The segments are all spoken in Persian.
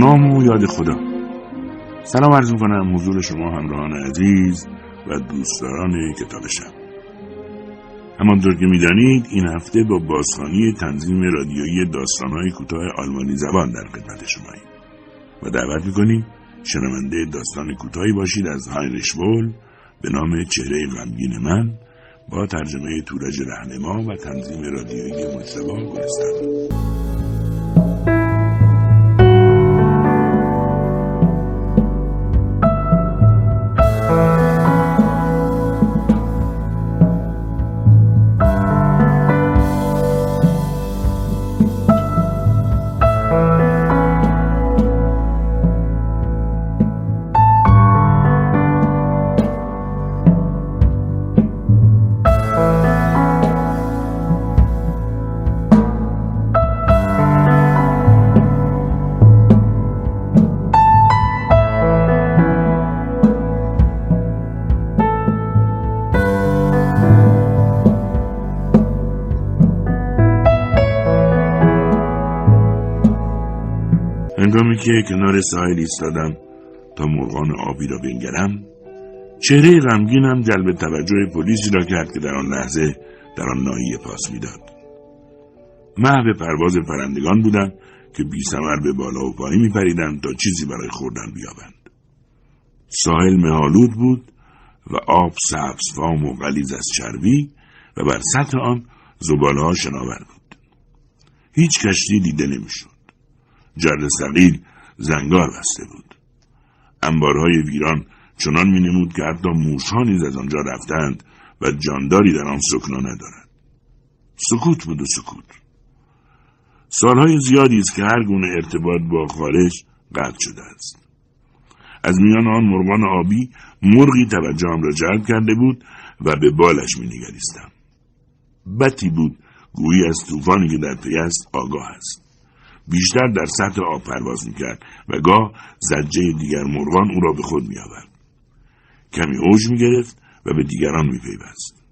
نام و یاد خدا. سلام عرض کنم حضور شما همراهان عزیز و دوستداران کتاب شب. همانطور که می‌دانید این هفته با بازخانی تنظیم رادیویی داستانهای کوتاه آلمانی زبان در خدمت شماییم و دعوت می‌کنیم شنونده داستان کوتاهی باشید از هاینریش بول به نام چهره غمگین من با ترجمه تورج رهنما و تنظیم رادیویی مجتبا گلستان. که کنار ساحل ایستادم تا مرغان آبی را بنگرم چهره غمگینم جلب توجه پلیسی را کرد که در آن لحظه در آن ناحیه پاس می‌داد. محو پرواز پرندگان بودند که بی به بالا و پایین میپریدند تا چیزی برای خوردن بیابند. ساحل مهالود بود و آب سبز فام و غلیز از چربی و بر سطح آن زباله شناور بود. هیچ کشتی دیده نمی‌شد. جرد سقیل زنگار بسته بود. انبارهای ویران چنان می نمود که حتی موشها نیز از آنجا رفتند و جانداری در آن سکنا ندارد. سکوت بود و سکوت. سالهای زیادی است که هر گونه ارتباط با خارج قطع شده است. از میان آن مرغان آبی مرغی توجهم را جلب کرده بود و به بالش می نگریستم. بتی بود گویی از طوفانی که در پی است آگاه است. بیشتر در سطح آب پرواز می‌کرد و گاه زجه دیگر مرغان او را به خود میآورد. کمی اوج می‌گرفت و به دیگران میپیوست.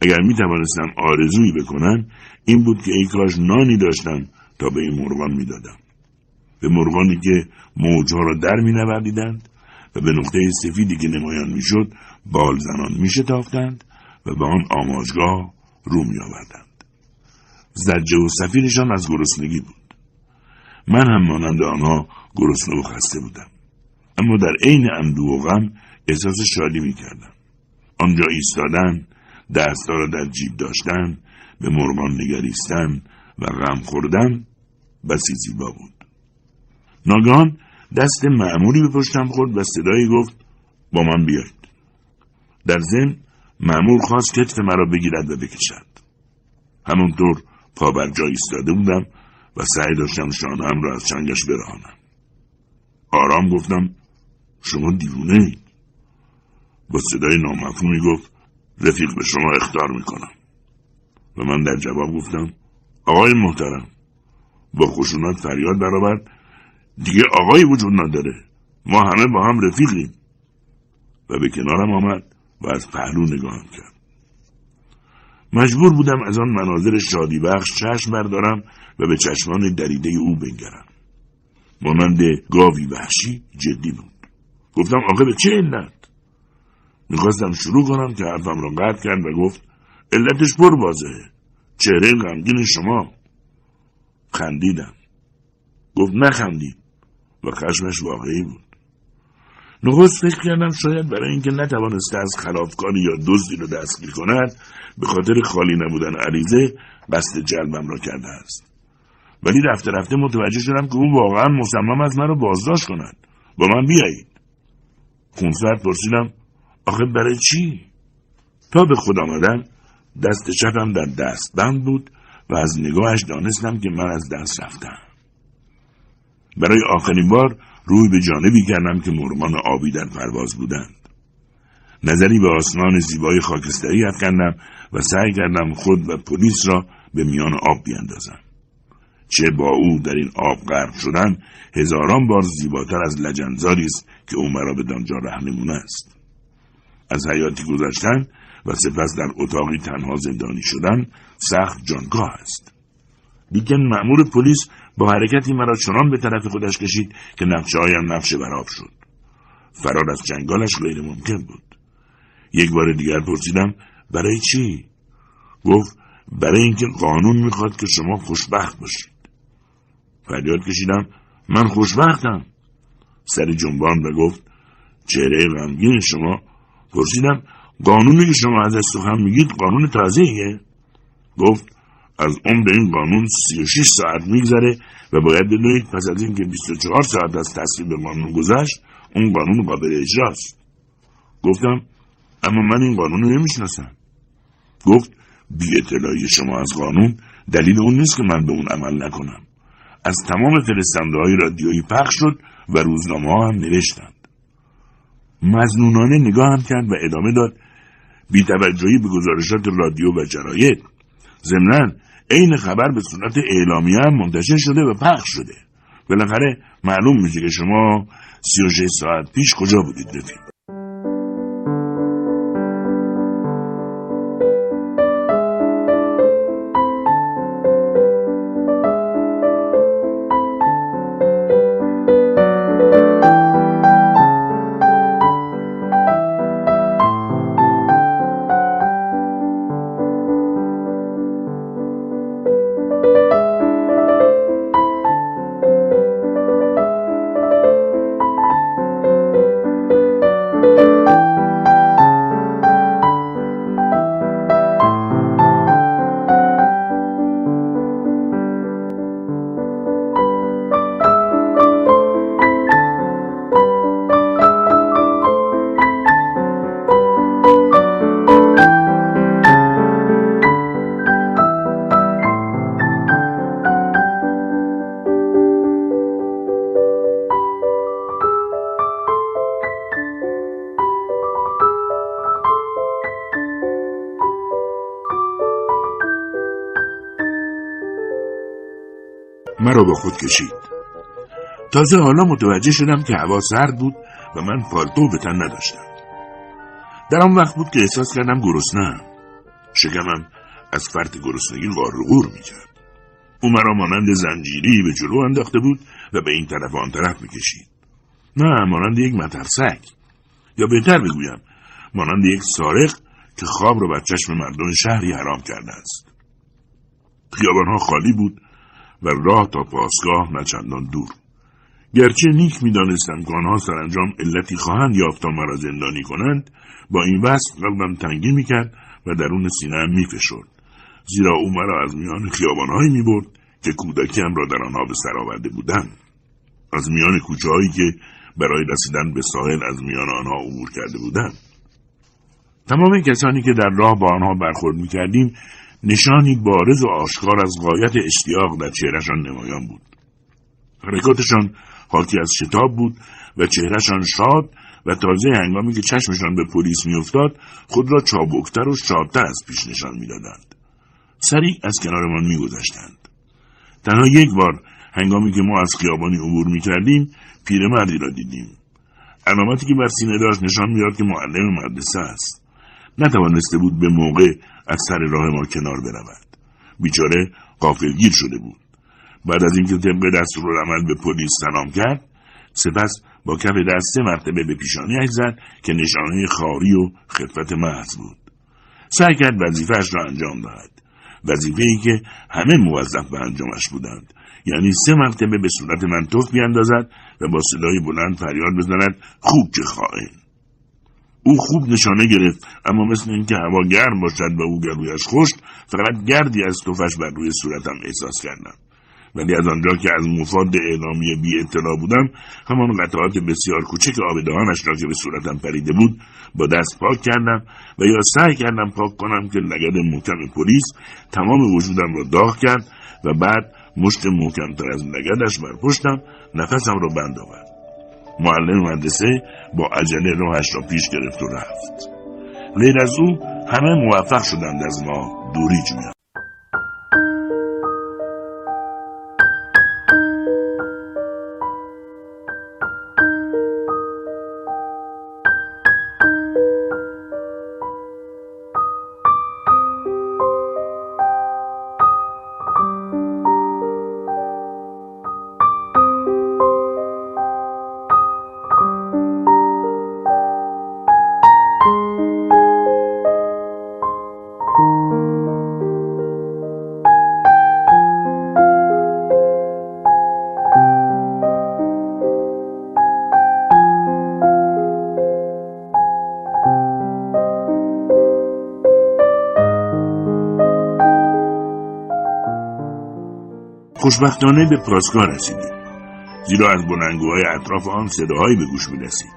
اگر می‌توانستم آرزویی بکنم این بود که ای کاش نانی داشتم تا به این مرغان می‌دادم. به مرغانی که موجها را در مینوردیدند و به نقطه سفیدی که نمایان می‌شد بال زنان میشتافتند و به آن آماجگاه رو میآوردند. زجه و سفیرشان از گرسنگی بود. من هم مانند آنها گرسنه و خسته بودم. اما در عین اندوه و غم احساس شادی می کردم. آنجا ایستادن دستها را در جیب داشتن به مرغان نگریستن و غم خوردن بسی زیبا بود. ناگهان دست معمولی به پشتم خورد و صدایی گفت با من بیاید در ضمن معمول خواست کتف مرا بگیرد و بکشد. همونطور پا بر جای ایستاده بودم و سعی داشتم شانم را از چنگش برهانم آرام گفتم شما دیوونه اید. با صدای نامفهومی گفت رفیق به شما اختار می‌کنم. و من در جواب گفتم آقای محترم با خشونت فریاد برآورد دیگه آقایی وجود نداره. ما همه با هم رفیقیم. و به کنارم آمد و از پهلو نگاهم کرد. مجبور بودم از آن مناظر شادی بخش چشم بردارم و به چشمان دریده او بنگرم. مانند گاوی وحشی جدی بود. گفتم آقا به چه علت؟ می‌خواستم شروع کنم که حرفم را قطع کرد و گفت علتش پر واضحه چهره غمگین شما. خندیدم. گفت نخندید. و خشمش واقعی بود. نخست فکر کردم شاید برای اینکه نتوانسته از خلافکاری یا دزدی رو دستگیر کند به خاطر خالی نبودن عریضه قصد جلبم را کرده است. ولی رفته رفته متوجه شدم که او واقعا مصمم از من را بازداشت کند. با من بیایید. خونسرد پرسیدم آخه برای چی؟ تا به خود آمدم دست چپم در دست بند بود و از نگاهش دانستم که من از دست رفتم. برای آخرین بار روی به جانبی کردم که مرغان آبی در پرواز بودند. نظری به آسمان زیبای خاکستری افکندم و سعی کردم خود و پلیس را به میان آب بیاندازم چه با او در این آب غرق شدن هزاران بار زیباتر از لجنزاری است که او مرا به دانجا رهنمون است. از حیاتی گذشتن و سپس در اتاقی تنها زندانی شدن سخت جانگاه است. لیکن مأمور پلیس با حرکتی مرا چنان به طرف خودش کشید که نقشه هایم نقشه براب شد. فرار از جنگالش غیر ممکن بود. یک بار دیگر پرسیدم برای چی؟ گفت برای اینکه قانون می‌خواد که شما خوشبخت باشید. فریاد کشیدم من خوشبختم. سر جنبان و گفت چهره غمگین شما. پرسیدم قانونی که شما از سخن میگید قانون تازهیه گفت از عمر این قانون 36 ساعت میگذره و باید بدونید پس از اینکه 24 ساعت از تصویب قانون گذشت اون قانون قابل اجراست. گفتم اما من این قانون رو نمی‌شناسم. گفت بی اطلاعی شما از قانون دلیل اون نیست که من به اون عمل نکنم. از تمام فرستنده های رادیویی پخش شد و روزنامه ها هم نوشتند. مزنونانه نگاه هم کرد و ادامه داد بی توجهی به گزارشات رادیو و جراید. ضمنا عین خبر به صورت اعلامی هم منتشر شده و پخش شده. بالاخره معلوم میشه که شما 36 ساعت پیش کجا بودید رفیق مرا با خود کشید. تازه حالا متوجه شدم که هوا سرد بود و من پالتو به تن نداشتم. در آن وقت بود که احساس کردم گرسنهام. شکمم از فرط گرسنگی غار می‌کرد. او مرا مانند زنجیری به جلو انداخته بود و به این طرف آن طرف می‌کشید. نه مانند یک مترسک. یا بهتر بگویم مانند یک سارق که خواب را بر چشم مردم شهری حرام کرده است. خیابانها خالی بود و راه تا پاسگاه نچندان دور. گرچه نیک می‌دانستم که آنها سرانجام علتی خواهند یافت تا مرا زندانی کنند با این وصف قلبم تنگی می‌کرد و درون سینهام میفشرد. زیرا او مرا از میان خیابانهایی می‌برد که کودکیم را در آنها به سر آورده بودم از میان کوچه هایی که برای رسیدن به ساحل از میان آنها عبور کرده بودم تمام کسانی که در راه با آنها برخورد می‌کردیم نشانی بارز و آشکار از غایت اشتیاق در چهرهشان نمایان بود. حرکاتشان حاکی از شتاب بود و چهرهشان شاد و تازه هنگامی که چشمشان به پلیس میافتاد خود را چابکتر و شادتر از پیش نشان می‌دادند. سریع از کنارمان میگذشتند. تنها یک بار هنگامی که ما از خیابانی عبور می‌کردیم پیرمردی را دیدیم. علامتی که بر سینه داشت نشان می‌داد که معلم مدرسه است. نتوانسته بود به موقع از سر راه ما کنار برود. بیچاره قافلگیر شده بود. بعد از اینکه طبق دستورالعمل به پلیس سلام کرد سپس با کف دست مرتبه به پیشانیاش زد که نشانه خاری و خفت محض بود. سعی کرد وظیفهاش را انجام دهد. وظیفه ای که همه موظف به انجامش بودند. یعنی سه مرتبه به صورت من توف بیاندازد و با صدای بلند فریاد بزند خوب که خائن. او خوب نشانه گرفت. اما مثل اینکه هوا گرم باشد و او گلویش خشک فقط گردی از توفش بر روی صورتم احساس کردم. ولی از آنجا که از مفاد اعلامی بی اطلاع بودم همان قطعات بسیار کوچک آب دهانش را که به صورتم پریده بود با دست پاک کردم و یا سعی کردم پاک کنم که لگد محکم پلیس تمام وجودم را داغ کرد و بعد مشت محکمتر از لگدش بر پشتم نفسم را بند آورد. معلم مدرسه با عجله راهش را پیش گرفت و رفت. غیر از او همه موفق شدند از ما دوری جویند خوشبختانه به پاسگاه رسیدیم زیرا از بلنگوهای اطراف آن صداهایی به گوش می‌رسید.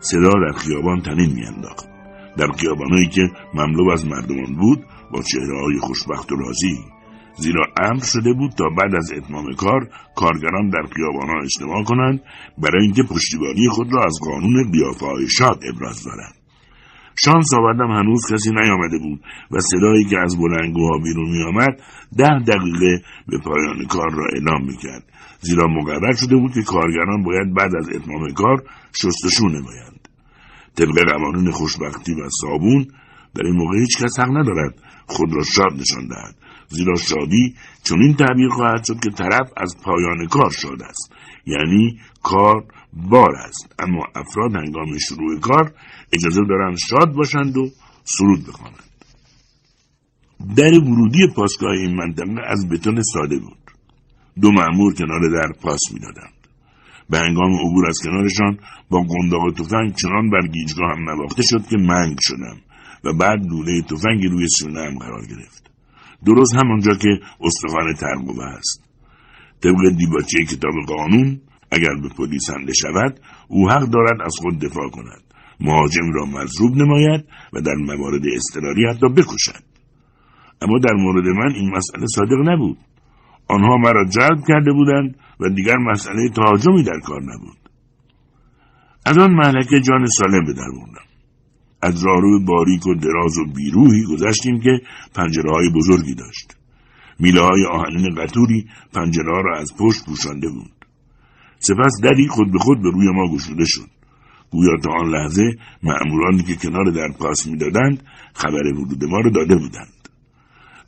صدا در خیابان تنین میانداخت. در خیابانهایی که مملو از مردمان بود با چهره های خوشبخت و راضی. زیرا امر شده بود تا بعد از اتمام کار کارگران در خیابانها اجتماع کنند برای اینکه پشتیبانی خود را از قانون قیافه های شاد ابراز دارند. شانس آوردم هنوز کسی نیامده بود و صدایی که از بلنگوها بیرون میآمد ده دقیقه به پایان کار را اعلام می‌کرد. زیرا مقرر شده بود که کارگران باید بعد از اتمام کار شستشو نمایند. طبق قوانین خوشبختی و صابون در این موقع هیچ کس حق ندارد خود را شاد نشان دهد. زیرا شادی چنین تعبیر خواهد شد که طرف از پایان کار شاد است. یعنی کار بار است. اما افراد هنگام شروع کار اجازه دارند شاد باشند و سرود بخوانند. در ورودی پاسگاه این منطقه از بتون ساده بود. دو مأمور کنار در پاس می‌دادند. به هنگام عبور از کنارشان با قنداق تفنگ چنان بر گیجگاه هم نواخته شد که منگ شدم و بعد لوله تفنگی روی سینه هم قرار گرفت. درست همانجا که استخوان ترقوه است. طبق دیباچه کتاب قانون اگر به پلیس حمله شود او حق دارد از خود دفاع کند. مهاجم را مضروب نماید و در موارد اضطراری حتی بکشد. اما در مورد من این مسئله صادق نبود. آنها مرا جلب کرده بودند و دیگر مسئله تهاجمی در کار نبود. از آن محلکه جان سالم به در بردم. از راهرو باریک و دراز و بیروهی گذشتیم که پنجره های بزرگی داشت. میله های آهنین قطوری پنجره را از پشت پوشانده بود. سپس دری خود به خود به روی ما گشوده شد. گویا تا آن لحظه مأمورانی که کنار در پاس می‌دادند خبر ورود ما را داده بودند.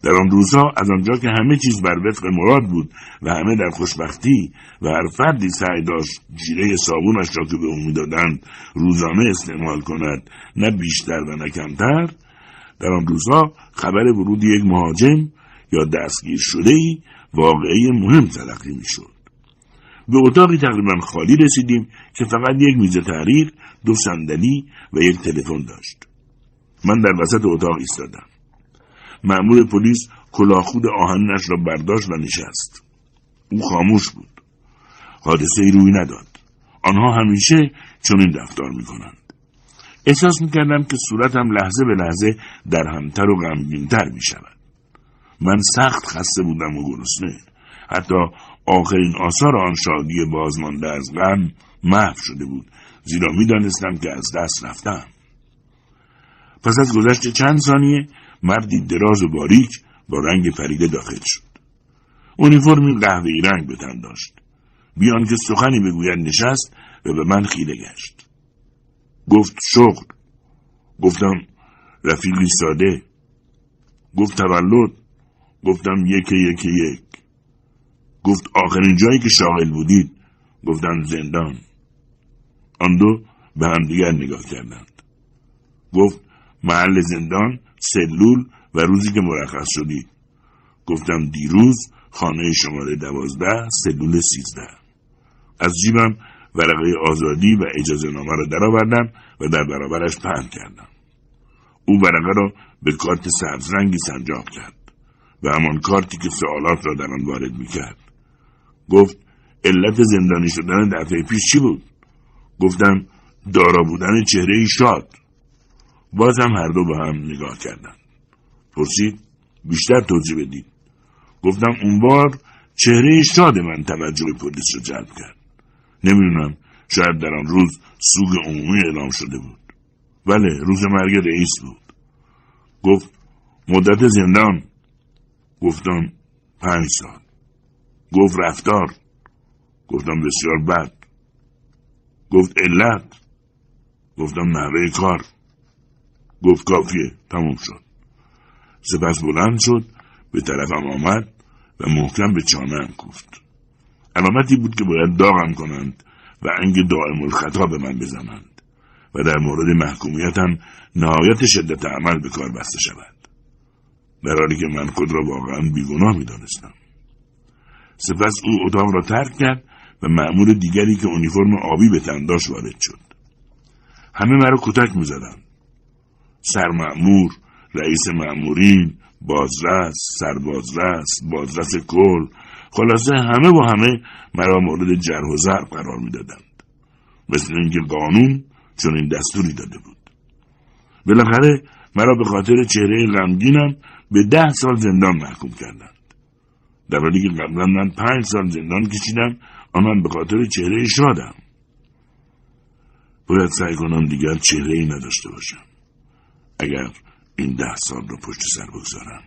در آن روزها از آنجا که همه چیز بر وفق مراد بود و همه در خوشبختی و هر فردی سعی داشت جیره صابونش را که به او می‌دادند روزانه استعمال کند نه بیشتر و نه کمتر در آن روزها خبر ورود یک مهاجم یا دستگیر شده ای واقعی مهم تلقی می‌شد. به اتاقی تقریبا خالی رسیدیم که فقط یک میز تحریر دو صندلی و یک تلفن داشت. من در وسط اتاق ایستادم. مأمور پلیس کلاهخود آهنش را برداشت و نشست. او خاموش بود. حادثه ای روی نداد. آنها همیشه چنین رفتار می‌کنند. احساس می‌کردم که صورتم لحظه به لحظه در همتر و غمگینتر می‌شود. من سخت خسته بودم و گرسنه. حتی آخرین آثار آن شادی بازمانده از غم محو شده بود. زیرا می‌دانستم که از دست رفتم. پس از گذشت چند ثانیه مردی دراز و باریک با رنگ پریده داخل شد. اونیفرمی قهوه‌ای رنگ به تن داشت. بیان که سخنی بگوید نشست و به من خیره گشت. گفت شغل. گفتم رفیقی ساده. گفت تولد. گفتم یک یک یک. گفت آخرین جایی که شاغل بودید گفتم زندان. آن دو به همدیگر نگاه کردند. گفت محل زندان سلول و روزی که مرخص شدید. گفتم دیروز خانه شماره دوازده سلول سیزده. از جیبم ورقه آزادی و اجازه نامه را درآوردم و در برابرش پهن کردم. او ورقه را به کارت سبز رنگی سنجاق کرد و همان کارتی که سوالات را در آن وارد می‌کرد. گفت علت زندانی شدن دفعه پیش چی بود؟ گفتم دارا بودن چهره شاد باز هم هر دو به هم نگاه کردند پرسید بیشتر توضیح بدید. گفتم اون بار چهره شاد من توجه پلیس رو جلب کرد. نمی‌دونم شاید در آن روز سوگ عمومی اعلام شده بود. بله روز مرگ رئیس بود. گفت مدت زندان. گفتم پنج سال. گفت رفتار. گفتم بسیار بد. گفت علت. گفتم نحوه کار. گفت کافیه. تموم شد. سپس بلند شد به طرفم آمد و محکم به چانه کوفت. علامتی بود که باید داغم کنند و انگ دائم الخطا به من بزنند و در مورد محکومیتم نهایت شدت عمل به کار بسته شود. در حالی که من خود را واقعا بیگناه می‌دانستم. سپس او اتاق را ترک کرد و معمول دیگری که اونیفرم آبی به تنداش وارد شد. همه مرا کتک می‌زدند. سرمعمور رئیس معمورین بازرس سربازرس بازرس کل خلاصه همه با همه مرا مورد جرح و ضرب قرار می‌دادند. مثل اینکه قانون چون این دستوری داده بود. بالاخره مرا به خاطر چهره غمگینم به ده سال زندان محکوم کردند. در حالی که قبلا من پنج سال زندان کشیدم آنان به خاطر چهره شادم. باید سعی کنم دیگر چهره ای نداشته باشم. اگر این ده سال رو پشت سر بگذارم.